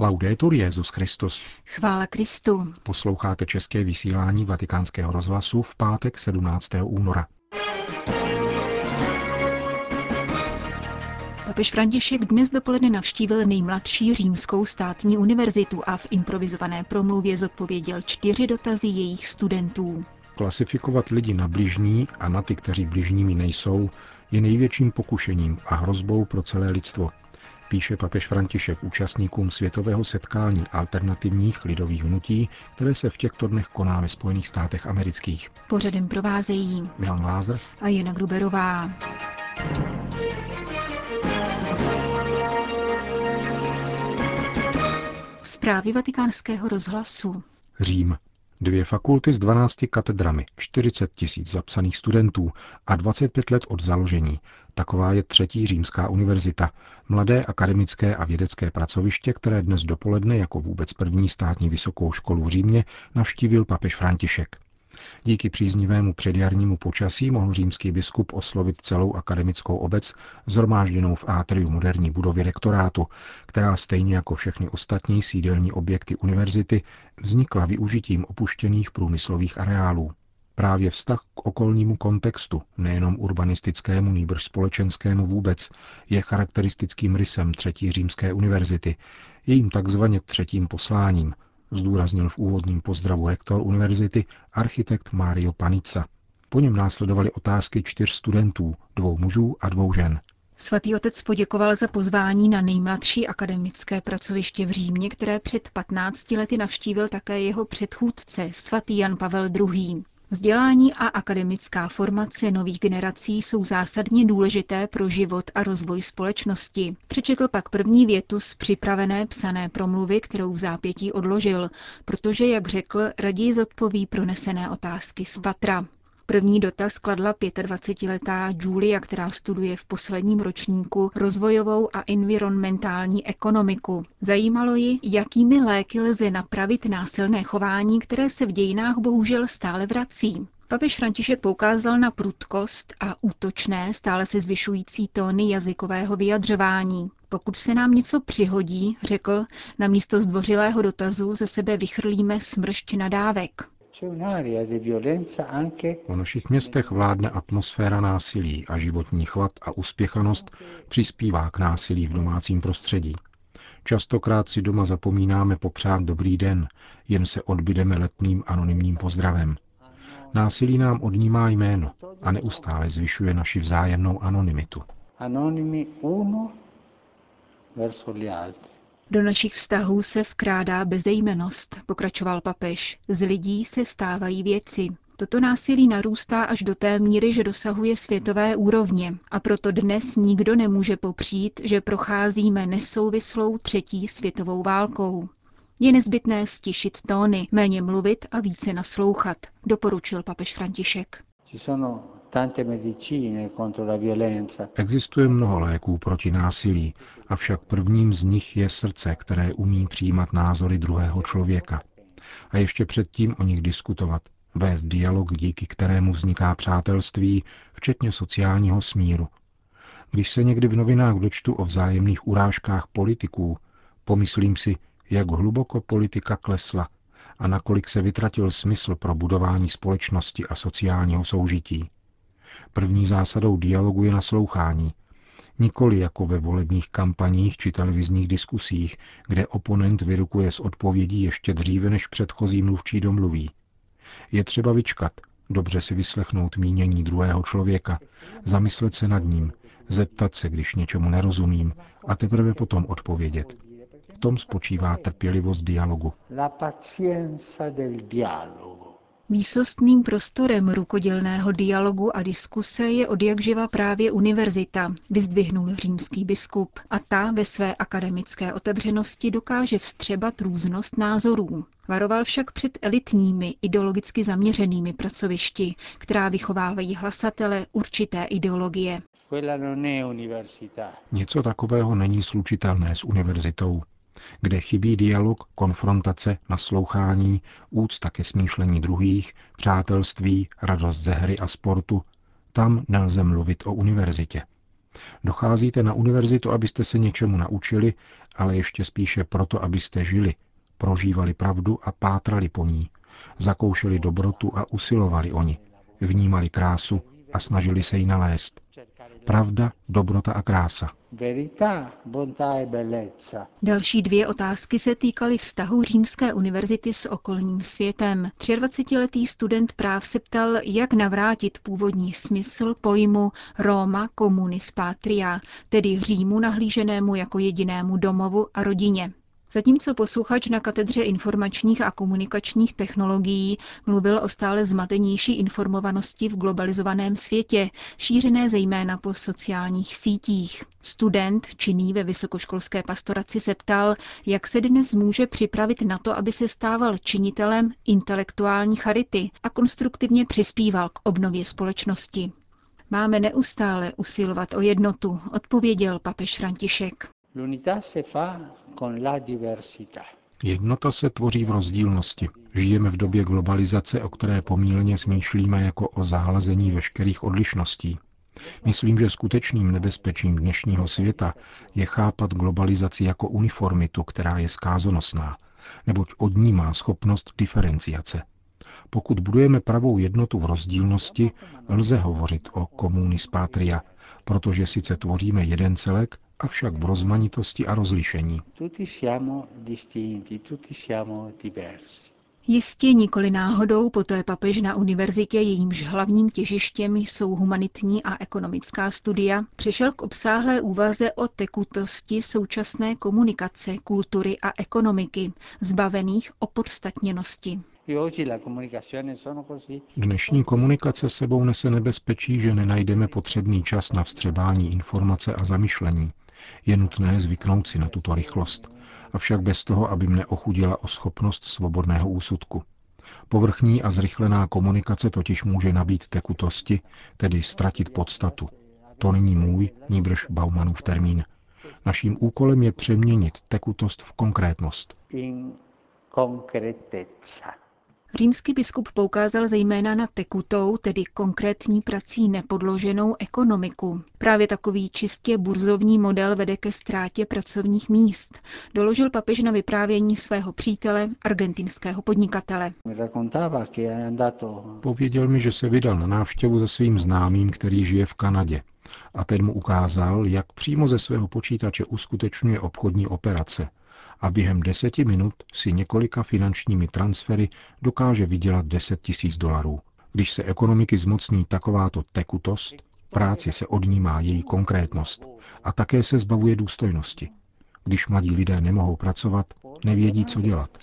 Laudetur Jezus Christus. Chvála Kristu. Posloucháte české vysílání Vatikánského rozhlasu v pátek 17. února. Papež František dnes dopoledne navštívil nejmladší římskou státní univerzitu a v improvizované promluvě zodpověděl čtyři dotazy jejich studentů. Klasifikovat lidi na bližní a na ty, kteří bližními nejsou, je největším pokušením a hrozbou pro celé lidstvo, píše papež František účastníkům světového setkání alternativních lidových hnutí, které se v těchto dnech koná ve Spojených státech amerických. Pořadem provázejí Milan Glázer a Jana Gruberová. Zprávy vatikánského rozhlasu. Řím. Dvě fakulty s 12 katedrami, 40 tisíc zapsaných studentů a 25 let od založení. Taková je třetí římská univerzita, mladé akademické a vědecké pracoviště, které dnes dopoledne jako vůbec první státní vysokou školu v Římě navštívil papež František. Díky příznivému předjarnímu počasí mohl římský biskup oslovit celou akademickou obec zhromážděnou v átriu moderní budovy rektorátu, která stejně jako všechny ostatní sídelní objekty univerzity vznikla využitím opuštěných průmyslových areálů. Právě vztah k okolnímu kontextu, nejenom urbanistickému, nýbrž společenskému vůbec, je charakteristickým rysem Třetí římské univerzity, jejím takzvaně třetím posláním – zdůraznil v úvodním pozdravu rektor univerzity architekt Mario Panica. Po něm následovaly otázky čtyř studentů, dvou mužů a dvou žen. Svatý otec poděkoval za pozvání na nejmladší akademické pracoviště v Římě, které před 15 lety navštívil také jeho předchůdce, svatý Jan Pavel II. Vzdělání a akademická formace nových generací jsou zásadně důležité pro život a rozvoj společnosti. Přečetl pak první větu z připravené psané promluvy, kterou v zápětí odložil, protože, jak řekl, raději zodpoví pronesené otázky z patra. První dotaz kladla 25-letá Julia, která studuje v posledním ročníku rozvojovou a environmentální ekonomiku. Zajímalo ji, jakými léky lze napravit násilné chování, které se v dějinách bohužel stále vrací. Papež František poukázal na prudkost a útočné, stále se zvyšující tóny jazykového vyjadřování. Pokud se nám něco přihodí, řekl, na místo zdvořilého dotazu ze sebe vychrlíme smršť nadávek. V našich městech vládne atmosféra násilí a životní chlad a uspěchanost přispívá k násilí v domácím prostředí. Častokrát si doma zapomínáme popřát dobrý den, jen se odbydeme letným anonymním pozdravem. Násilí nám odnímá jméno a neustále zvyšuje naši vzájemnou anonymitu. Anonymi uno verso gli altri. Do našich vztahů se vkrádá bezejmenost, pokračoval papež. Z lidí se stávají věci. Toto násilí narůstá až do té míry, že dosahuje světové úrovně a proto dnes nikdo nemůže popřít, že procházíme nesouvislou třetí světovou válkou. Je nezbytné stišit tóny, méně mluvit a více naslouchat, doporučil papež František. Existuje mnoho léků proti násilí, avšak prvním z nich je srdce, které umí přijímat názory druhého člověka. A ještě předtím o nich diskutovat, vést dialog, díky kterému vzniká přátelství, včetně sociálního smíru. Když se někdy v novinách dočtu o vzájemných urážkách politiků, pomyslím si, jak hluboko politika klesla a nakolik se vytratil smysl pro budování společnosti a sociálního soužití. První zásadou dialogu je naslouchání. Nikoli jako ve volebních kampaních či televizních diskusích, kde oponent vyrukuje z odpovědí ještě dříve, než předchozí mluvčí domluví. Je třeba vyčkat, dobře si vyslechnout mínění druhého člověka, zamyslet se nad ním, zeptat se, když něčemu nerozumím, a teprve potom odpovědět. V tom spočívá trpělivost dialogu. La del dialogo. Výsostným prostorem rukodělného dialogu a diskuse je odjakživa právě univerzita, vyzdvihnul římský biskup, a ta ve své akademické otevřenosti dokáže vstřebat různost názorů. Varoval však před elitními, ideologicky zaměřenými pracovišti, která vychovávají hlasatele určité ideologie. Něco takového není slučitelné s univerzitou, kde chybí dialog, konfrontace, naslouchání, úcta ke smýšlení druhých, přátelství, radost ze hry a sportu, tam nelze mluvit o univerzitě. Docházíte na univerzitu, abyste se něčemu naučili ale ještě spíše proto, abyste žili, prožívali pravdu a pátrali po ní, zakoušeli dobrotu a usilovali o ní, vnímali krásu a snažili se ji nalézt. Pravda, dobrota a krása. E Další dvě otázky se týkaly vztahu Římské univerzity s okolním světem. 23-letý student práv se ptal, jak navrátit původní smysl pojmu Roma communis patria, tedy Římu nahlíženému jako jedinému domovu a rodině. Zatímco posluchač na katedře informačních a komunikačních technologií mluvil o stále zmatenější informovanosti v globalizovaném světě, šířené zejména po sociálních sítích. Student, činný ve vysokoškolské pastoraci, se ptal, jak se dnes může připravit na to, aby se stával činitelem intelektuální charity a konstruktivně přispíval k obnově společnosti. Máme neustále usilovat o jednotu, odpověděl papež František. Jednota se tvoří v rozdílnosti. Žijeme v době globalizace, o které pomíleně smýšlíme jako o zahlazení veškerých odlišností. Myslím, že skutečným nebezpečím dnešního světa je chápat globalizaci jako uniformitu, která je skázonosná, neboť od ní má schopnost diferenciace. Pokud budujeme pravou jednotu v rozdílnosti, lze hovořit o komunis patria, protože sice tvoříme jeden celek, avšak v rozmanitosti a rozlišení. Jistě nikoli náhodou poté papež na univerzitě, jejímž hlavním těžištěm jsou humanitní a ekonomická studia, přešel k obsáhlé úvaze o tekutosti současné komunikace, kultury a ekonomiky, zbavených opodstatněnosti. Dnešní komunikace sebou nese nebezpečí, že nenajdeme potřebný čas na vstřebání informace a zamyšlení. Je nutné zvyknout si na tuto rychlost, avšak bez toho, aby mne ochudila o schopnost svobodného úsudku. Povrchní a zrychlená komunikace totiž může nabít tekutosti, tedy ztratit podstatu. To není můj, níbrž Baumanův termín. Naším úkolem je přeměnit tekutost v konkrétnost. In Římský biskup poukázal zejména na tekutou, tedy konkrétní prací nepodloženou ekonomiku. Právě takový čistě burzovní model vede ke ztrátě pracovních míst, doložil papež na vyprávění svého přítele, argentinského podnikatele. Pověděl mi, že se vydal na návštěvu se svým známým, který žije v Kanadě. A ten mu ukázal, jak přímo ze svého počítače uskutečňuje obchodní operace – a během deseti minut si několika finančními transfery dokáže vydělat 10 tisíc dolarů. Když se ekonomiky zmocní takováto tekutost, práci se odnímá její konkrétnost a také se zbavuje důstojnosti. Když mladí lidé nemohou pracovat, nevědí, co dělat.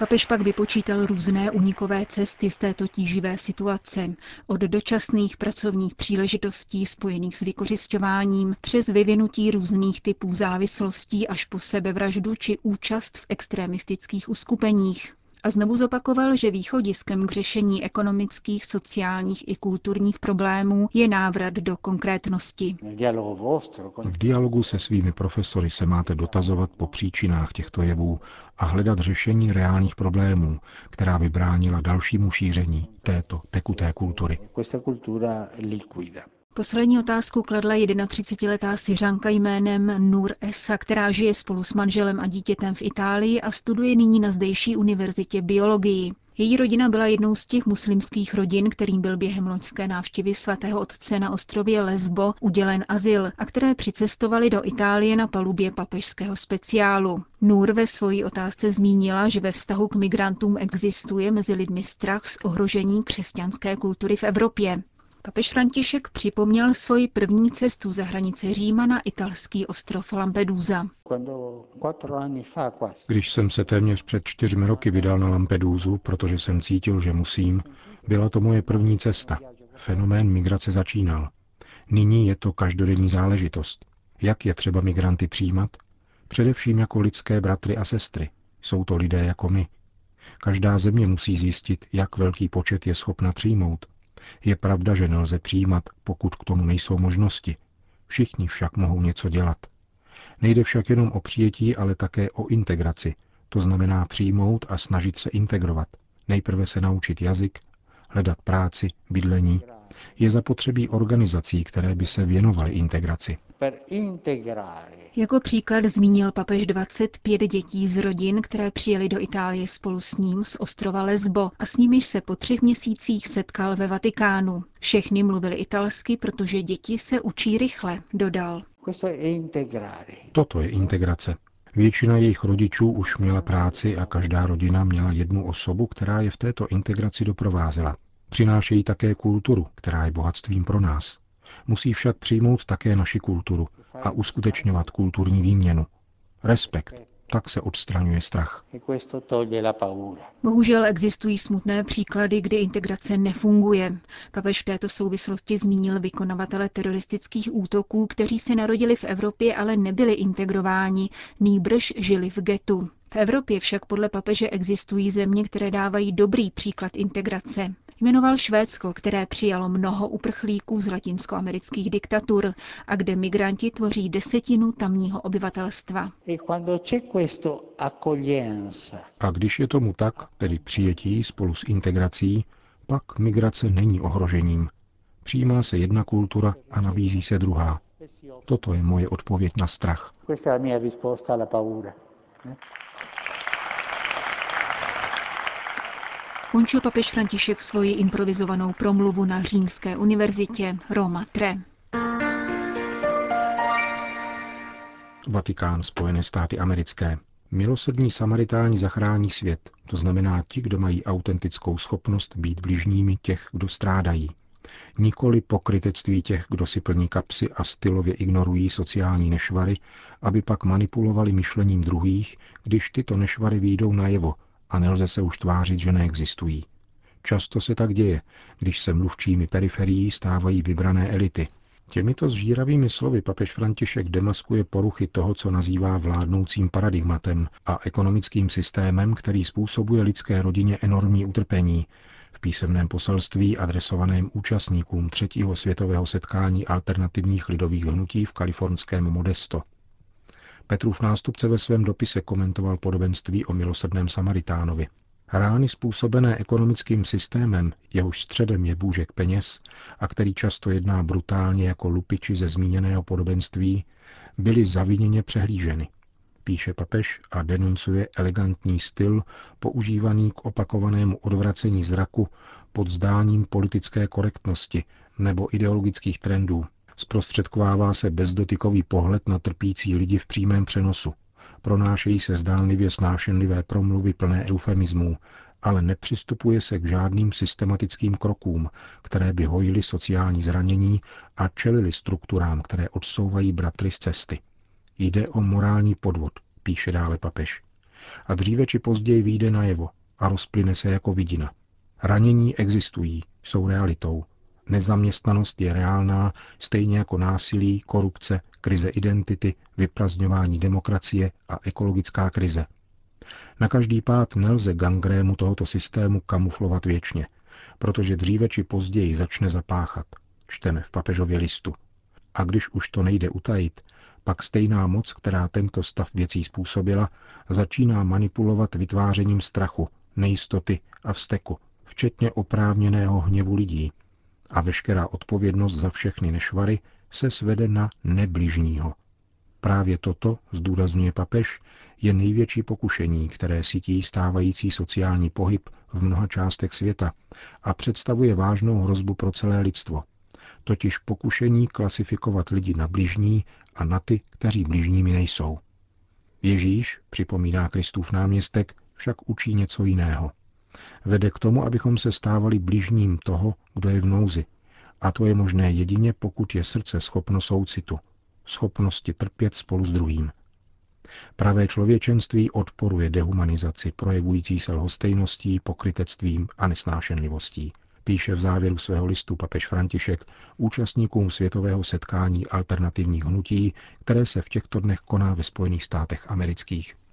Papež pak vypočítal různé unikové cesty z této tíživé situace, od dočasných pracovních příležitostí spojených s vykořišťováním přes vyvinutí různých typů závislostí až po sebevraždu či účast v extremistických uskupeních. A znovu zopakoval, že východiskem k řešení ekonomických, sociálních i kulturních problémů je návrat do konkrétnosti. V dialogu se svými profesory se máte dotazovat po příčinách těchto jevů a hledat řešení reálných problémů, která by bránila dalšímu šíření této tekuté kultury. Poslední otázku kladla 31-letá Syřanka jménem Nur Esa, která žije spolu s manželem a dítětem v Itálii a studuje nyní na zdejší univerzitě biologii. Její rodina byla jednou z těch muslimských rodin, kterým byl během loňské návštěvy svatého otce na ostrově Lesbo udělen azyl a které přicestovali do Itálie na palubě papežského speciálu. Nur ve svojí otázce zmínila, že ve vztahu k migrantům existuje mezi lidmi strach z ohrožení křesťanské kultury v Evropě. Papež František připomněl svoji první cestu za hranice Říma na italský ostrov Lampedusa. Když jsem se téměř před čtyřmi roky vydal na Lampedusu, protože jsem cítil, že musím, byla to moje první cesta. Fenomén migrace začínal. Nyní je to každodenní záležitost. Jak je třeba migranty přijímat? Především jako lidské bratry a sestry. Jsou to lidé jako my. Každá země musí zjistit, jak velký počet je schopna přijmout, je pravda, že nelze přijímat, pokud k tomu nejsou možnosti. Všichni však mohou něco dělat. Nejde však jenom o přijetí, ale také o integraci. To znamená přijmout a snažit se integrovat. Nejprve se naučit jazyk, hledat práci, bydlení Je zapotřebí organizací, které by se věnovaly integraci. Jako příklad zmínil papež 25 dětí z rodin, které přijeli do Itálie spolu s ním z ostrova Lesbo a s nimiž se po třech měsících setkal ve Vatikánu. Všechny mluvili italsky, protože děti se učí rychle, dodal. Toto je integrace. Většina jejich rodičů už měla práci a každá rodina měla jednu osobu, která je v této integraci doprovázela. Přinášejí také kulturu, která je bohatstvím pro nás. Musí však přijmout také naši kulturu a uskutečňovat kulturní výměnu. Respekt, tak se odstraňuje strach. Bohužel existují smutné příklady, kdy integrace nefunguje. Papež v této souvislosti zmínil vykonavatele teroristických útoků, kteří se narodili v Evropě, ale nebyli integrováni, nýbrž žili v getu. V Evropě však podle papeže existují země, které dávají dobrý příklad integrace. Jmenoval Švédsko, které přijalo mnoho uprchlíků z latinskoamerických diktatur a kde migranti tvoří desetinu tamního obyvatelstva. E a když je tomu tak, tedy přijetí spolu s integrací, pak migrace není ohrožením. Přijímá se jedna kultura a nabízí se druhá. Toto je moje odpověď na strach. Končil papež František svoji improvizovanou promluvu na Římské univerzitě Roma Tre. Vatikán, Spojené státy americké. Milosrdní Samaritáni zachrání svět, to znamená ti, kdo mají autentickou schopnost být bližními těch, kdo strádají. Nikoli pokrytectví těch, kdo si plní kapsy a stylově ignorují sociální nešvary, aby pak manipulovali myšlením druhých, když tyto nešvary výjdou najevo a nelze se už tvářit, že neexistují. Často se tak děje, když se mluvčími periferií stávají vybrané elity. Těmito zžíravými slovy papež František demaskuje poruchy toho, co nazývá vládnoucím paradigmatem a ekonomickým systémem, který způsobuje lidské rodině enormní utrpení, v písemném poselství adresovaném účastníkům třetího světového setkání alternativních lidových hnutí v kalifornském Modesto. Petrův nástupce ve svém dopise komentoval podobenství o milosrdném Samaritánovi. Rány způsobené ekonomickým systémem, jehož středem je bůžek peněz a který často jedná brutálně jako lupiči ze zmíněného podobenství, byly zaviněně přehlíženy. Píše papež a denuncuje elegantní styl používaný k opakovanému odvracení zraku pod zdáním politické korektnosti nebo ideologických trendů, Zprostředkovává se bezdotykový pohled na trpící lidi v přímém přenosu. Pronášejí se zdánlivě snášenlivé promluvy plné eufemismů, ale nepřistupuje se k žádným systematickým krokům, které by hojily sociální zranění a čelili strukturám, které odsouvají bratry z cesty. Jde o morální podvod, píše dále papež. A dříve či později vyjde najevo a rozplyne se jako vidina. Ranění existují, jsou realitou, Nezaměstnanost je reálná, stejně jako násilí, korupce, krize identity, vyprazňování demokracie a ekologická krize. Na každý pád nelze gangrému tohoto systému kamuflovat věčně, protože dříve či později začne zapáchat, čteme v papežově listu. A když už to nejde utajit, pak stejná moc, která tento stav věcí způsobila, začíná manipulovat vytvářením strachu, nejistoty a vzteku, včetně oprávněného hněvu lidí, a veškerá odpovědnost za všechny nešvary se svede na nebližního. Právě toto, zdůrazňuje papež, je největší pokušení, které sítí stávající sociální pohyb v mnoha částech světa a představuje vážnou hrozbu pro celé lidstvo, totiž pokušení klasifikovat lidi na bližní a na ty, kteří bližními nejsou. Ježíš, připomíná Kristův náměstek, však učí něco jiného vede k tomu, abychom se stávali blížním toho, kdo je v nouzi. A to je možné jedině, pokud je srdce schopno soucitu, schopnosti trpět spolu s druhým. Pravé člověčenství odporuje dehumanizaci, projevující se lhostejností, pokrytectvím a nesnášenlivostí. Píše v závěru svého listu papež František účastníkům světového setkání alternativních hnutí, které se v těchto dnech koná ve Spojených státech amerických.